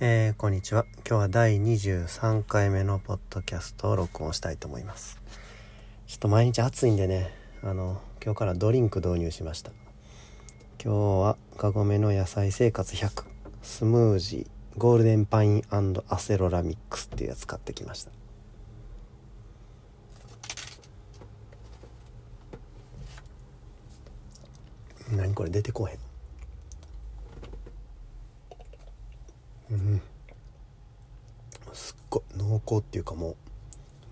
えー、こんにちは。今日は第23回目のポッドキャストを録音したいと思います。ちょっと毎日暑いんでね、あの、今日からドリンク導入しました。今日は、カゴメの野菜生活100、スムージー、ゴールデンパインアセロラミックスっていうやつ買ってきました。何これ出てこへん。うん。すっごい濃厚っていうかも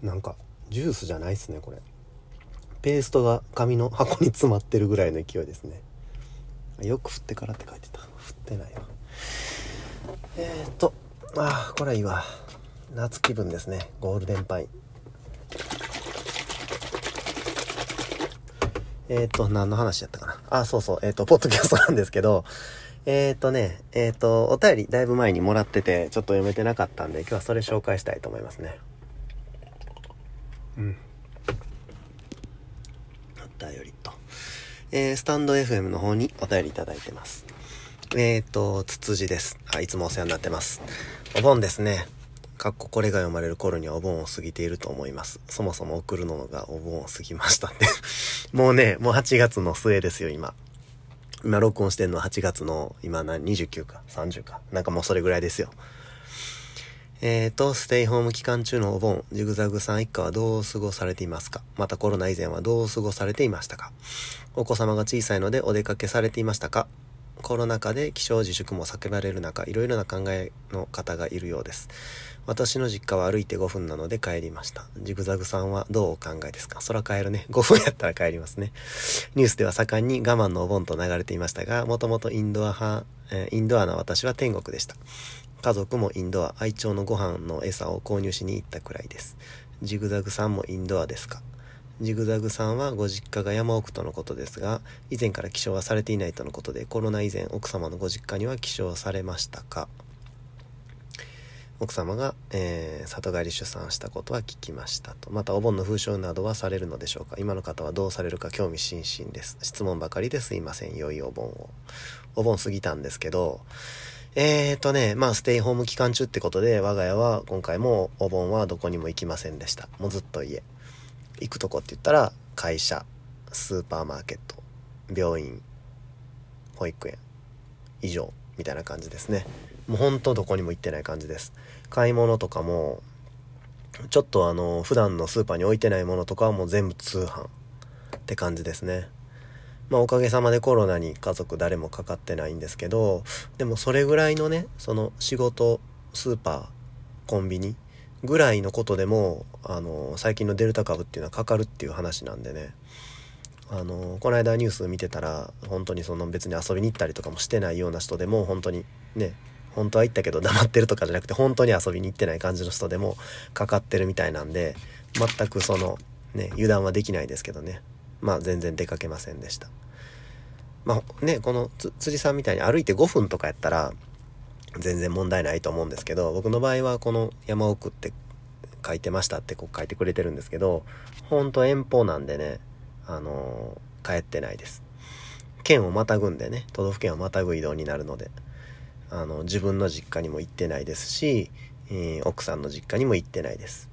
うなんかジュースじゃないっすねこれ。ペーストが紙の箱に詰まってるぐらいの勢いですね。よく振ってからって書いてた。振ってないわ。えー、っとあーこれはいいわ。夏気分ですね。ゴールデンパイえー、っと何の話やったかな。あそうそう。えー、っとポッドキャストなんですけどえっ、ー、とね、えっ、ー、と、お便りだいぶ前にもらってて、ちょっと読めてなかったんで、今日はそれ紹介したいと思いますね。うん。お便りと。えー、スタンド FM の方にお便りいただいてます。えっ、ー、と、つつじです。あ、いつもお世話になってます。お盆ですね。かっここれが読まれる頃にはお盆を過ぎていると思います。そもそも送るのがお盆を過ぎましたんで。もうね、もう8月の末ですよ、今。今録音してんのは8月の今何29か30か。なんかもうそれぐらいですよ。えーとステイホーム期間中のお盆ジグザグさん一家はどう過ごされていますか？またコロナ以前はどう過ごされていましたか？お子様が小さいのでお出かけされていましたか？コロナ禍で気象自粛も避けられる中いろいろな考えの方がいるようです。私の実家は歩いて5分なので帰りました。ジグザグさんはどうお考えですか？そら帰るね。5分やったら帰りますね。ニュースでは盛んに我慢のお盆と流れていましたが、もともとインドア派、え、インドアな私は天国でした。家族もインドア、愛鳥のご飯の餌を購入しに行ったくらいです。ジグザグさんもインドアですか？ジグザグさんはご実家が山奥とのことですが、以前から起床はされていないとのことで、コロナ以前奥様のご実家には起床されましたか？奥様が、えー、里帰り出産したことは聞きましたと。またお盆の風習などはされるのでしょうか。今の方はどうされるか興味津々です。質問ばかりですいません。良いお盆を。お盆過ぎたんですけどえーとねまあステイホーム期間中ってことで我が家は今回もお盆はどこにも行きませんでした。もうずっと家。行くとこって言ったら会社スーパーマーケット病院保育園以上。みたいな感じですね。もうほんとどこにも行ってない感じです。買い物とかもちょっとあの普段のスーパーに置いてないものとかはもう全部通販って感じですね。まあおかげさまでコロナに家族誰もかかってないんですけどでもそれぐらいのねその仕事スーパーコンビニぐらいのことでもあの最近のデルタ株っていうのはかかるっていう話なんでね。あのこの間ニュース見てたら本当にその別に遊びに行ったりとかもしてないような人でも本当にね本当は行ったけど黙ってるとかじゃなくて本当に遊びに行ってない感じの人でもかかってるみたいなんで全くそのね油断はできないですけどね。まあ全然出かけませんでした。まあねこの辻さんみたいに歩いて5分とかやったら全然問題ないと思うんですけど僕の場合はこの山奥って書いてましたってこう書いてくれてるんですけど本当遠方なんでねあの、帰ってないです。県をまたぐんでね都道府県をまたぐ移動になるのであの自分の実家にも行ってないですし、えー、奥さんの実家にも行ってないです。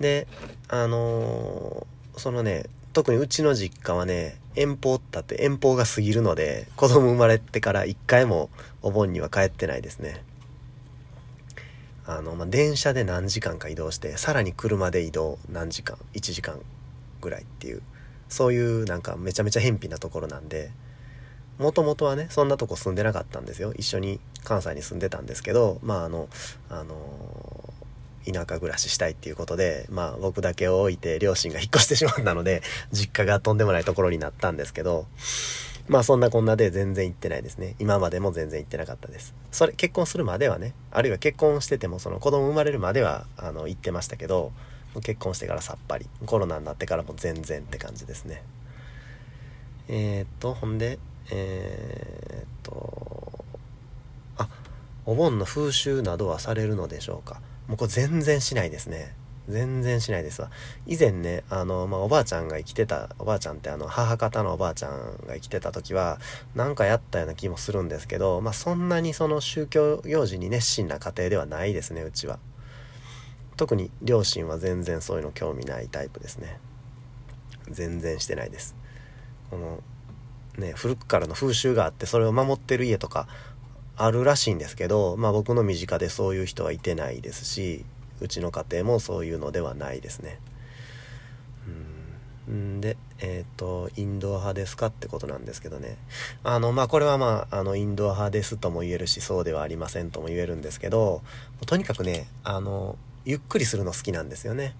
であのー、そのね特にうちの実家はね遠方ったって遠方が過ぎるので子供生まれてから一回もお盆には帰ってないですね。あの、まあ、電車で何時間か移動してさらに車で移動何時間1時間ぐらいっていうそういうなんかめちゃめちゃ偏僻なところなんでもともとはねそんなとこ住んでなかったんですよ。一緒に関西に住んでたんですけどまああのあの田舎暮らししたいっていうことでまあ僕だけを置いて両親が引っ越してしまったので実家がとんでもないところになったんですけどまあそんなこんなで全然行ってないですね。今までも全然行ってなかったです。それ結婚するまではねあるいは結婚しててもその子供生まれるまではあの行ってましたけど結婚してからさっぱりコロナになってからも全然って感じですね。えー、っとほんでえー、っとあお盆の風習などはされるのでしょうか。もうこれ全然しないですね。全然しないですわ。以前ねあの、まあ、おばあちゃんが生きてたおばあちゃんってあの母方のおばあちゃんが生きてた時は何かやったような気もするんですけど、まあ、そんなにその宗教行事に熱心な家庭ではないですねうちは。特に両親は全然そういうの興味ないタイプですね。全然してないです。このね古くからの風習があってそれを守ってる家とかあるらしいんですけど、まあ、僕の身近でそういう人はいてないですしうちの家庭もそういうのではないですね。うん。でえっ、ー、とインドア派ですかってことなんですけどね。あのまあこれはまああのインドア派ですとも言えるしそうではありませんとも言えるんですけどとにかくねあのゆっくりするの好きなんですよね。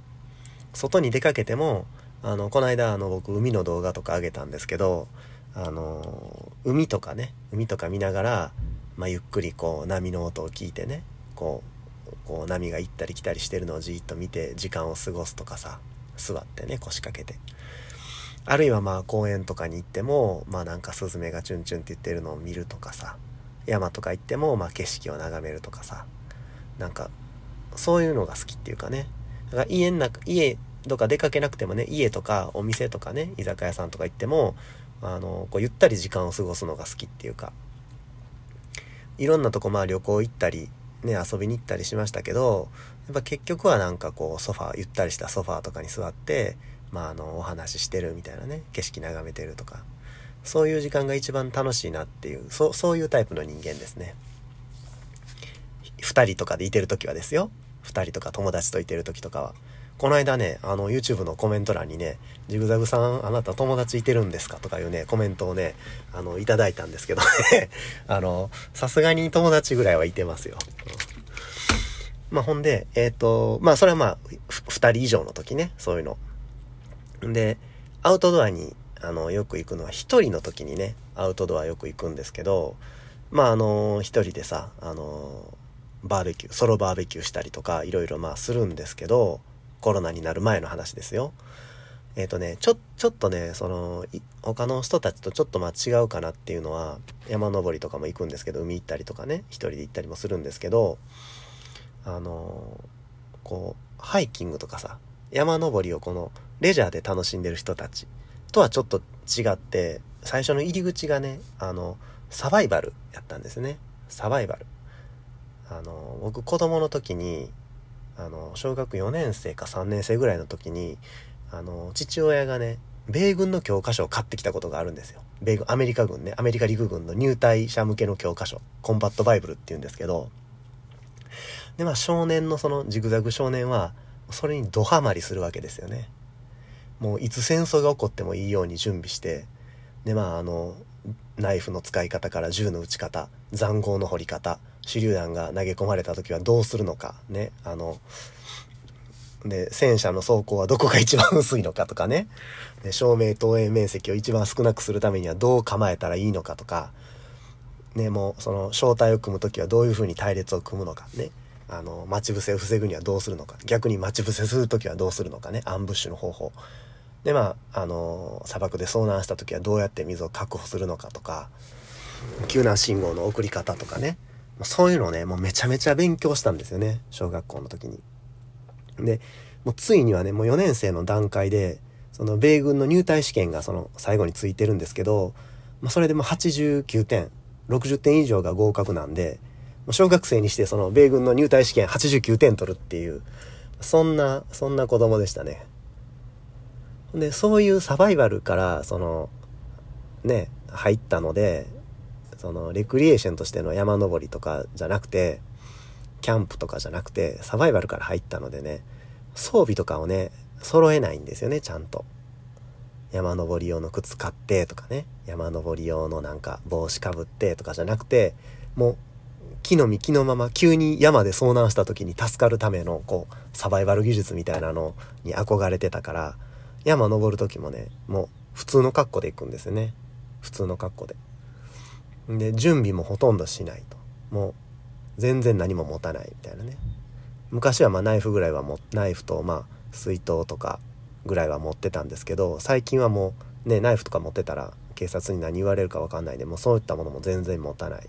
外に出かけてもあのこの間あの僕海の動画とか上げたんですけどあの海とかね海とか見ながらまあ、ゆっくりこう波の音を聞いてねこうこう波が行ったり来たりしてるのをじっと見て時間を過ごすとかさ座ってね腰掛けてあるいはまあ公園とかに行ってもまあなんかスズメがチュンチュンって言ってるのを見るとかさ山とか行ってもまあ景色を眺めるとかさなんかそういうのが好きっていうかね。だから家の中家とか出かけなくてもね家とかお店とかね居酒屋さんとか行ってもあのこうゆったり時間を過ごすのが好きっていうか。いろんなとこまあ旅行行ったりね遊びに行ったりしましたけどやっぱ結局はなんかこうソファーゆったりしたソファーとかに座ってまああのお話ししてるみたいなね景色眺めてるとか。そういう時間が一番楽しいなっていうそそういうタイプの人間ですね。2人とかでいてる時はですよ。2人とか友達といてる時とかはこの間ね、あの、YouTube のコメント欄にね、ジグザグさん、あなた友達いてるんですかとかいうね、コメントをね、あの、いただいたんですけどね、あの、さすがに友達ぐらいはいてますよ。うん、まあ、ほんで、えっ、ー、と、まあ、それはまあ、二人以上の時ね、そういうの。で、アウトドアに、あの、よく行くのは一人の時にね、アウトドアよく行くんですけど、まあ、あの、一人でさ、あの、バーベキュー、ソロバーベキューしたりとか、いろいろまあするんですけど、コロナになる前の話ですよ。えっ、ー、とね、ちょ、ちょっとね、その、他の人たちとちょっとまあ違うかなっていうのは、山登りとかも行くんですけど、海行ったりとかね、一人で行ったりもするんですけど、あのこう、ハイキングとかさ、山登りをこの、レジャーで楽しんでる人たちとはちょっと違って、最初の入り口がね、あの、サバイバルやったんですね。サバイバル。あの、僕子供の時に、あの小学4年生か3年生ぐらいの時にあの父親がね米軍の教科書を買ってきたことがあるんですよ。米軍アメリカ軍ね。アメリカ陸軍の入隊者向けの教科書。コンバットバイブルっていうんですけど。でまあ少年のそのジグザグ少年はそれにドハマりするわけですよね。もういつ戦争が起こってもいいように準備して。でまああのナイフの使い方から銃の撃ち方塹壕の掘り方手榴弾が投げ込まれた時はどうするのかね。あので戦車の装甲はどこが一番薄いのかとかね。で照明投影面積を一番少なくするためにはどう構えたらいいのかとか。ねもうその正体を組む時はどういうふうに隊列を組むのか。ね。あの待ち伏せを防ぐにはどうするのか。逆に待ち伏せする時はどうするのかね。アンブッシュの方法。でまああの砂漠で遭難した時はどうやって水を確保するのかとか。救難信号の送り方とかね。そういうのね、もうめちゃめちゃ勉強したんですよね。小学校の時に。で、もうついにはね、もう4年生の段階で、その米軍の入隊試験がその最後についてるんですけど、まあ、それでも89点、60点以上が合格なんで、小学生にしてその米軍の入隊試験89点取るっていう、そんな、そんな子供でしたね。で、そういうサバイバルから、その、ね、入ったので、そのレクリエーションとしての山登りとかじゃなくてキャンプとかじゃなくてサバイバルから入ったのでね装備とかをね揃えないんですよねちゃんと。山登り用の靴買ってとかね山登り用のなんか帽子かぶってとかじゃなくてもう木の実木のまま急に山で遭難した時に助かるためのこうサバイバル技術みたいなのに憧れてたから山登る時もねもう普通の格好で行くんですよね。普通の格好で。で準備もほとんどしないと。もう全然何も持たないみたいなね。昔はまナイフぐらいはもナイフとまあ水筒とかぐらいは持ってたんですけど最近はもうねナイフとか持ってたら警察に何言われるか分かんないでもうそういったものも全然持たない。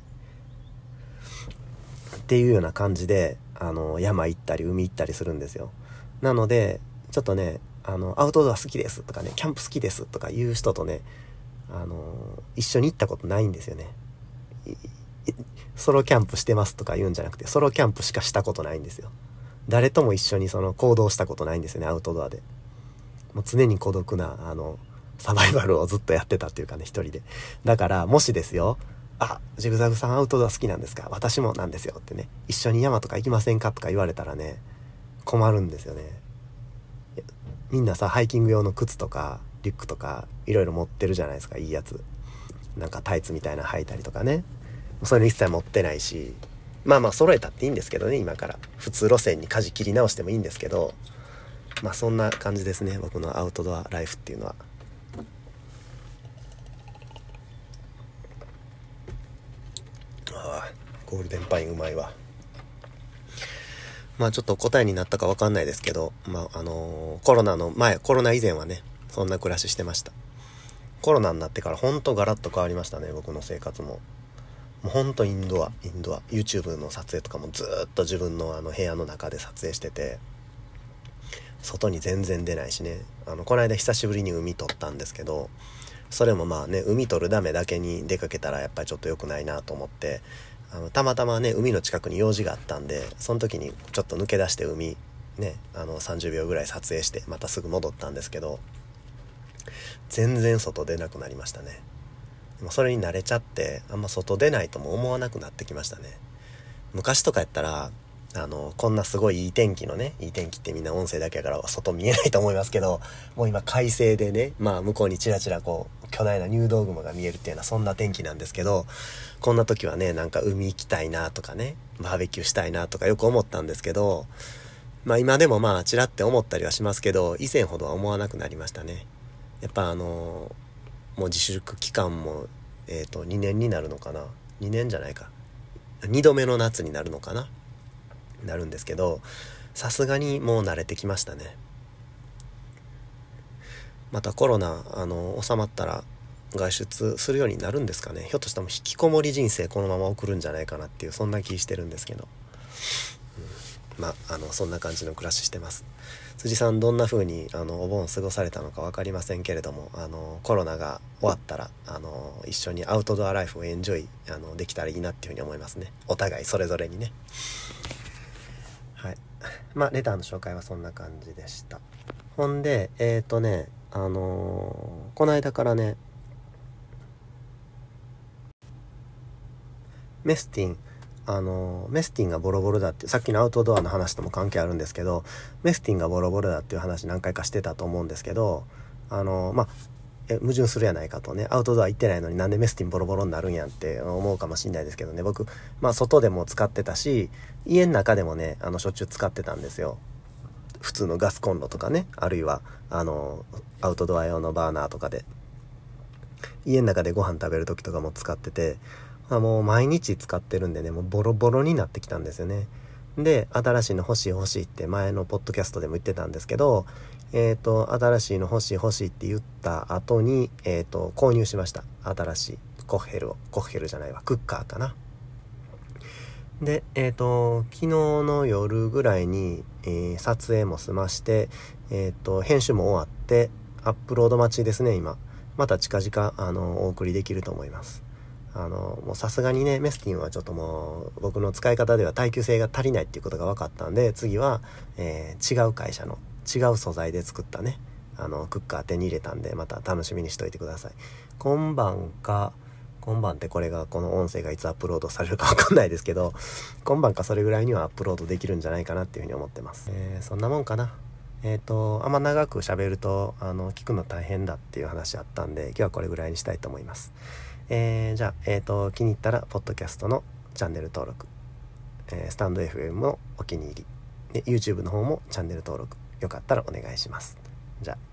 っていうような感じであの山行ったり海行ったりするんですよ。なのでちょっとねあのアウトドア好きですとかねキャンプ好きですとか言う人とねあの一緒に行ったことないんですよね。ソロキャンプしてますとか言うんじゃなくてソロキャンプしかしたことないんですよ。誰とも一緒にその行動したことないんですよねアウトドアで。もう常に孤独なあのサバイバルをずっとやってたっていうかね一人で。だからもしですよあジグザグさんアウトドア好きなんですか？私もなんですよってね一緒に山とか行きませんか？とか言われたらね困るんですよね。みんなさハイキング用の靴とかリュックとかいろいろ持ってるじゃないですかいいやつ。なんかタイツみたいな履いたりとかね。そういうの一切持ってないしまあまあ揃えたっていいんですけどね今から普通路線に舵切り直してもいいんですけどまあそんな感じですね僕のアウトドアライフっていうのは。ああゴールデンパインうまいわ。まあちょっと答えになったかわかんないですけど、まああのー、コロナの前、コロナ以前はね、そんな暮らししてました。コロナになってからほんとガラッと変わりましたね、僕の生活も。もうほんとインドア、インドア。YouTube の撮影とかもずっと自分のあの部屋の中で撮影してて、外に全然出ないしね。あの、この間久しぶりに海撮ったんですけど、それもまあね、海撮るためだけに出かけたらやっぱりちょっと良くないなと思って、あのたまたまね海の近くに用事があったんでその時にちょっと抜け出して海ねあの30秒ぐらい撮影してまたすぐ戻ったんですけど全然外出なくなりましたねでもそれに慣れちゃってあんま外出ないとも思わなくなってきましたね。昔とかやったらあのこんなすごいいい天気のねいい天気ってみんな音声だけやから外見えないと思いますけどもう今快晴でねまあ向こうにちらちらこう巨大な入道雲が見えるっていうのはそんな天気なんですけどこんな時はねなんか海行きたいなとかねバーベキューしたいなとかよく思ったんですけどまあ今でもまあちらって思ったりはしますけど以前ほどは思わなくなりましたね。やっぱあのもう自粛期間もえ、ー、と2年になるのかな？2年じゃないか。2度目の夏になるのかな？なるんですけどさすがにもう慣れてきましたね。またコロナあの収まったら外出するようになるんですかね？ひょっとしたら引きこもり人生このまま送るんじゃないかなっていうそんな気してるんですけど、うん、まあのそんな感じの暮らししてます。辻さんどんな風にあのお盆を過ごされたのか分かりませんけれどもあのコロナが終わったらあの一緒にアウトドアライフをエンジョイあのできたらいいなっていうふうに思いますね。お互いそれぞれにね。はい。まあレターの紹介はそんな感じでした。ほんでえっ、ー、とねあのー、この間からねメスティンあのメスティンがボロボロだってさっきのアウトドアの話とも関係あるんですけどメスティンがボロボロだっていう話何回かしてたと思うんですけどあのまあえ矛盾するやないかとねアウトドア行ってないのになんでメスティンボロボロになるんやんって思うかもしんないですけどね。僕まあ外でも使ってたし家の中でもねあのしょっちゅう使ってたんですよ。普通のガスコンロとかねあるいはあのアウトドア用のバーナーとかで。家の中でご飯食べる時とかも使ってて、あ、もう毎日使ってるんでねもうボロボロになってきたんですよね。で新しいの欲しい欲しいって前のポッドキャストでも言ってたんですけどえっ、ー、と新しいの欲しい欲しいって言った後にえっ、ー、と購入しました。新しいコッヘルを。コッヘルじゃないわ。クッカーかな。で、えっ、ー、と、昨日の夜ぐらいに、えー、撮影も済まして、えっ、と、編集も終わって、アップロード待ちですね、今。また近々、あの、お送りできると思います。あの、もうさすがにね、メスティンはちょっともう、僕の使い方では耐久性が足りないっていうことが分かったんで、次は、え違う会社の、違う素材で作ったね、あの、クッカー手に入れたんで、また楽しみにしといてください。今晩か、今晩ってこれがこの音声がいつアップロードされるかわかんないですけど今晩かそれぐらいにはアップロードできるんじゃないかなっていうふうに思ってます、えー、そんなもんかな。えっ、ー、とあんま長く喋るとあの聞くの大変だっていう話あったんで今日はこれぐらいにしたいと思います。えー、じゃあ、えーと、気に入ったらポッドキャストのチャンネル登録、えー、スタンド FM もお気に入り。で YouTube の方もチャンネル登録。よかったらお願いします。じゃあ。